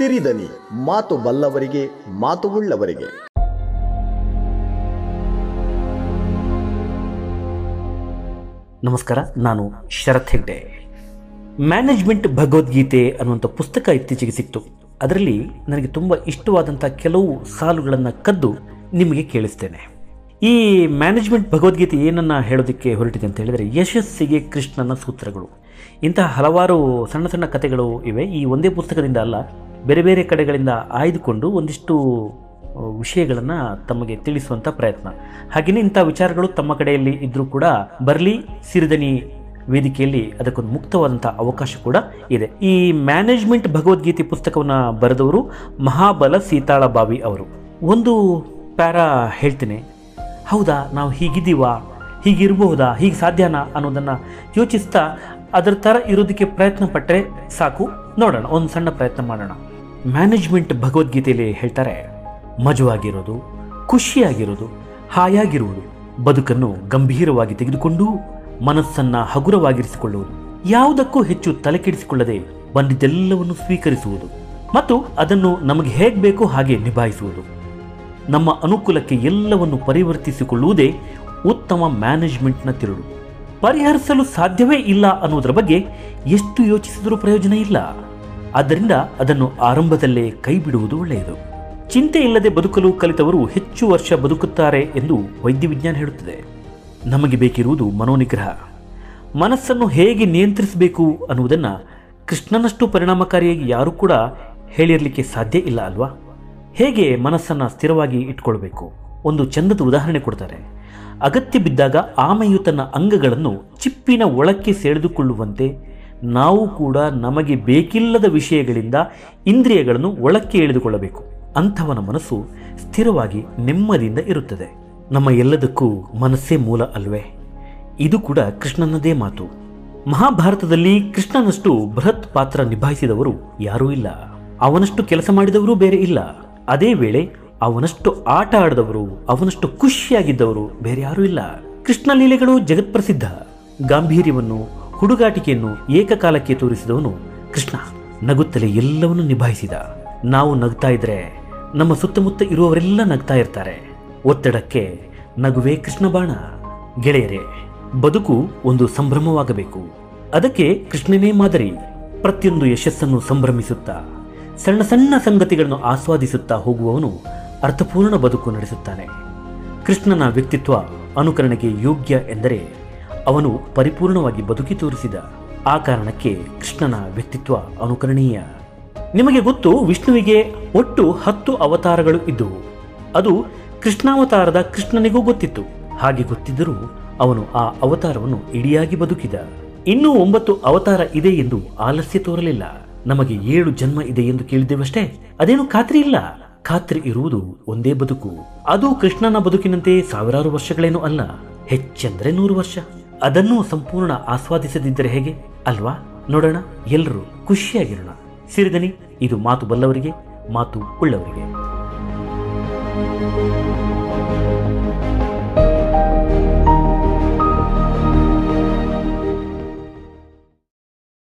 ಸಿರಿದನಿ, ಮಾತು ಬಲ್ಲವರಿಗೆ ಮಾತು ಉಳ್ಳವರಿಗೆ ನಮಸ್ಕಾರ, ನಾನು ಶರತ್ ಹೆಗ್ಡೆ. ಮ್ಯಾನೇಜ್ಮೆಂಟ್ ಭಗವದ್ಗೀತೆ ಅನ್ನುವಂಥ ಪುಸ್ತಕ ಇತ್ತೀಚೆಗೆ ಸಿಕ್ತು. ಅದರಲ್ಲಿ ನನಗೆ ತುಂಬ ಇಷ್ಟವಾದಂಥ ಕೆಲವು ಸಾಲುಗಳನ್ನು ಕದ್ದು ನಿಮಗೆ ಕೇಳಿಸ್ತೇನೆ. ಈ ಮ್ಯಾನೇಜ್ಮೆಂಟ್ ಭಗವದ್ಗೀತೆ ಏನನ್ನ ಹೇಳೋದಕ್ಕೆ ಹೊರಟಿದೆ ಅಂತ ಹೇಳಿದರೆ ಯಶಸ್ಸಿಗೆ ಕೃಷ್ಣನ ಸೂತ್ರಗಳು. ಇಂತಹ ಹಲವಾರು ಸಣ್ಣ ಸಣ್ಣ ಕಥೆಗಳು ಇವೆ. ಈ ಒಂದೇ ಪುಸ್ತಕದಿಂದ ಅಲ್ಲ ಬೇರೆ ಬೇರೆ ಕಡೆಗಳಿಂದ ಆಯ್ದುಕೊಂಡು ಒಂದಿಷ್ಟು ವಿಷಯಗಳನ್ನು ತಮಗೆ ತಿಳಿಸುವಂಥ ಪ್ರಯತ್ನ. ಹಾಗೆಯೇ ಇಂಥ ವಿಚಾರಗಳು ತಮ್ಮ ಕಡೆಯಲ್ಲಿ ಇದ್ದರೂ ಕೂಡ ಬರಲಿ ಸಿರಿದನಿ ವೇದಿಕೆಯಲ್ಲಿ ಅದಕ್ಕೊಂದು ಮುಕ್ತವಾದಂಥ ಅವಕಾಶ ಕೂಡ ಇದೆ. ಈ ಮ್ಯಾನೇಜ್ಮೆಂಟ್ ಭಗವದ್ಗೀತೆ ಪುಸ್ತಕವನ್ನು ಬರೆದವರು ಮಹಾಬಲ ಸೀತಾಳ ಬಾವಿ ಅವರು. ಒಂದು ಪ್ಯಾರ ಹೇಳ್ತೀನಿ. ಹೌದಾ, ನಾವು ಹೀಗಿದ್ದೀವಾ? ಹೀಗಿರಬಹುದಾ? ಹೀಗೆ ಸಾಧ್ಯನಾ ಅನ್ನೋದನ್ನು ಯೋಚಿಸ್ತಾ ಅದರ ಥರ ಇರೋದಕ್ಕೆ ಪ್ರಯತ್ನ ಪಟ್ಟರೆ ಸಾಕು. ನೋಡೋಣ, ಒಂದು ಸಣ್ಣ ಪ್ರಯತ್ನ ಮಾಡೋಣ. ಮ್ಯಾನೇಜ್ಮೆಂಟ್ ಭಗವದ್ಗೀತೆಯಲ್ಲಿ ಹೇಳ್ತಾರೆ, ಮಜವಾಗಿರೋದು, ಖುಷಿಯಾಗಿರೋದು, ಹಾಯಾಗಿರುವುದು, ಬದುಕನ್ನು ಗಂಭೀರವಾಗಿ ತೆಗೆದುಕೊಂಡು ಮನಸ್ಸನ್ನ ಹಗುರವಾಗಿರಿಸಿಕೊಳ್ಳುವುದು, ಯಾವುದಕ್ಕೂ ಹೆಚ್ಚು ತಲೆಕೆಡಿಸಿಕೊಳ್ಳದೆ ಬಂದಿದ್ದೆಲ್ಲವನ್ನು ಸ್ವೀಕರಿಸುವುದು ಮತ್ತು ಅದನ್ನು ನಮಗೆ ಹೇಗೆ ಬೇಕೋ ಹಾಗೆ ನಿಭಾಯಿಸುವುದು. ನಮ್ಮ ಅನುಕೂಲಕ್ಕೆ ಎಲ್ಲವನ್ನು ಪರಿವರ್ತಿಸಿಕೊಳ್ಳುವುದೇ ಉತ್ತಮ ಮ್ಯಾನೇಜ್ಮೆಂಟ್ನ ತಿರುಳು. ಪರಿಹರಿಸಲು ಸಾಧ್ಯವೇ ಇಲ್ಲ ಅನ್ನೋದರ ಬಗ್ಗೆ ಎಷ್ಟು ಯೋಚಿಸಿದರೂ ಪ್ರಯೋಜನ ಇಲ್ಲ. ಆದ್ದರಿಂದ ಅದನ್ನು ಆರಂಭದಲ್ಲೇ ಕೈಬಿಡುವುದು ಒಳ್ಳೆಯದು. ಚಿಂತೆ ಇಲ್ಲದೆ ಬದುಕಲು ಕಲಿತವರು ಹೆಚ್ಚು ವರ್ಷ ಬದುಕುತ್ತಾರೆ ಎಂದು ವೈದ್ಯ ವಿಜ್ಞಾನ ಹೇಳುತ್ತದೆ. ನಮಗೆ ಬೇಕಿರುವುದು ಮನೋನಿಗ್ರಹ. ಮನಸ್ಸನ್ನು ಹೇಗೆ ನಿಯಂತ್ರಿಸಬೇಕು ಅನ್ನುವುದನ್ನು ಕೃಷ್ಣನಷ್ಟು ಪರಿಣಾಮಕಾರಿಯಾಗಿ ಯಾರೂ ಕೂಡ ಹೇಳಿರಲಿಕ್ಕೆ ಸಾಧ್ಯ ಇಲ್ಲ ಅಲ್ವಾ? ಹೇಗೆ ಮನಸ್ಸನ್ನು ಸ್ಥಿರವಾಗಿ ಇಟ್ಕೊಳ್ಬೇಕು? ಒಂದು ಚಂದದ ಉದಾಹರಣೆ ಕೊಡ್ತಾರೆ. ಅಗತ್ಯ ಬಿದ್ದಾಗ ಆಮೆಯು ತನ್ನ ಅಂಗಗಳನ್ನು ಚಿಪ್ಪಿನ ಒಳಕ್ಕೆ ಸೆಳೆದುಕೊಳ್ಳುವಂತೆ ನಾವು ಕೂಡ ನಮಗೆ ಬೇಕಿಲ್ಲದ ವಿಷಯಗಳಿಂದ ಇಂದ್ರಿಯಗಳನ್ನು ಒಳಕ್ಕೆ ಎಳೆದುಕೊಳ್ಳಬೇಕು. ಅಂಥವನ ಮನಸ್ಸು ಸ್ಥಿರವಾಗಿ ನೆಮ್ಮದಿಯಿಂದ ಇರುತ್ತದೆ. ನಮ್ಮ ಎಲ್ಲದಕ್ಕೂ ಮನಸ್ಸೇ ಮೂಲ ಅಲ್ವೇ? ಇದು ಕೂಡ ಕೃಷ್ಣನದೇ ಮಾತು. ಮಹಾಭಾರತದಲ್ಲಿ ಕೃಷ್ಣನಷ್ಟು ಬೃಹತ್ ಪಾತ್ರ ನಿಭಾಯಿಸಿದವರು ಯಾರೂ ಇಲ್ಲ. ಅವನಷ್ಟು ಕೆಲಸ ಮಾಡಿದವರು ಬೇರೆ ಇಲ್ಲ. ಅದೇ ವೇಳೆ ಅವನಷ್ಟು ಆಟ ಆಡಿದವರು, ಅವನಷ್ಟು ಖುಷಿಯಾಗಿದ್ದವರು ಬೇರೆ ಯಾರೂ ಇಲ್ಲ. ಕೃಷ್ಣ ಲೀಲೆಗಳು ಜಗತ್ಪ್ರಸಿದ್ಧ. ಗಾಂಭೀರ್ಯವನ್ನು ಹುಡುಗಾಟಿಕೆಯನ್ನು ಏಕಕಾಲಕ್ಕೆ ತೋರಿಸಿದವನು ಕೃಷ್ಣ. ನಗುತ್ತಲೇ ಎಲ್ಲವನ್ನೂ ನಿಭಾಯಿಸಿದ. ನಾವು ನಗ್ತಾ ಇದ್ರೆ ನಮ್ಮ ಸುತ್ತಮುತ್ತ ಇರುವವರೆಲ್ಲ ನಗ್ತಾ ಇರ್ತಾರೆ. ಒತ್ತಡಕ್ಕೆ ನಗುವೇ ಕೃಷ್ಣ ಬಾಣ. ಗೆಳೆಯರೇ, ಬದುಕು ಒಂದು ಸಂಭ್ರಮವಾಗಬೇಕು. ಅದಕ್ಕೆ ಕೃಷ್ಣನೇ ಮಾದರಿ. ಪ್ರತಿಯೊಂದು ಯಶಸ್ಸನ್ನು ಸಂಭ್ರಮಿಸುತ್ತಾ, ಸಣ್ಣ ಸಣ್ಣ ಸಂಗತಿಗಳನ್ನು ಆಸ್ವಾದಿಸುತ್ತಾ ಹೋಗುವವನು ಅರ್ಥಪೂರ್ಣ ಬದುಕು ನಡೆಸುತ್ತಾನೆ. ಕೃಷ್ಣನ ವ್ಯಕ್ತಿತ್ವ ಅನುಕರಣೆಗೆ ಯೋಗ್ಯ ಎಂದರೆ ಅವನು ಪರಿಪೂರ್ಣವಾಗಿ ಬದುಕಿ ತೋರಿಸಿದ. ಆ ಕಾರಣಕ್ಕೆ ಕೃಷ್ಣನ ವ್ಯಕ್ತಿತ್ವ ಅನುಕರಣೀಯ. ನಿಮಗೆ ಗೊತ್ತು, ವಿಷ್ಣುವಿಗೆ ಒಟ್ಟು ಹತ್ತು ಅವತಾರಗಳು ಇದ್ದವು ಅದು ಕೃಷ್ಣಾವತಾರದ ಕೃಷ್ಣನಿಗೂ ಗೊತ್ತಿತ್ತು. ಹಾಗೆ ಗೊತ್ತಿದ್ದರೂ ಅವನು ಆ ಅವತಾರವನ್ನು ಇಡಿಯಾಗಿ ಬದುಕಿದ. ಇನ್ನೂ ಒಂಬತ್ತು ಅವತಾರ ಇದೆ ಎಂದು ಆಲಸ್ಯ ತೋರಲಿಲ್ಲ. ನಮಗೆ ಏಳು ಜನ್ಮ ಇದೆ ಎಂದು ಕೇಳಿದ್ದೇವಷ್ಟೇ? ಅದೇನು ಖಾತ್ರಿ ಇಲ್ಲ? ಖಾತ್ರಿ ಇರುವುದು ಒಂದೇ ಬದುಕು. ಅದು ಕೃಷ್ಣನ ಬದುಕಿನಂತೆ ಸಾವಿರಾರು ವರ್ಷಗಳೇನೂ ಅಲ್ಲ. ಹೆಚ್ಚೆಂದರೆ ನೂರು ವರ್ಷ. ಅದನ್ನು ಸಂಪೂರ್ಣ ಆಸ್ವಾದಿಸದಿದ್ದರೆ ಹೇಗೆ? ಅಲ್ವಾ? ನೋಡೋಣ. ಎಲ್ಲರೂ ಖುಷಿಯಾಗಿರೋಣ. ಸಿರಿದನಿ ಇದು ಮಾತು ಬಲ್ಲವರಿಗೆ ಮಾತು ಉಳ್ಳವರಿಗೆ.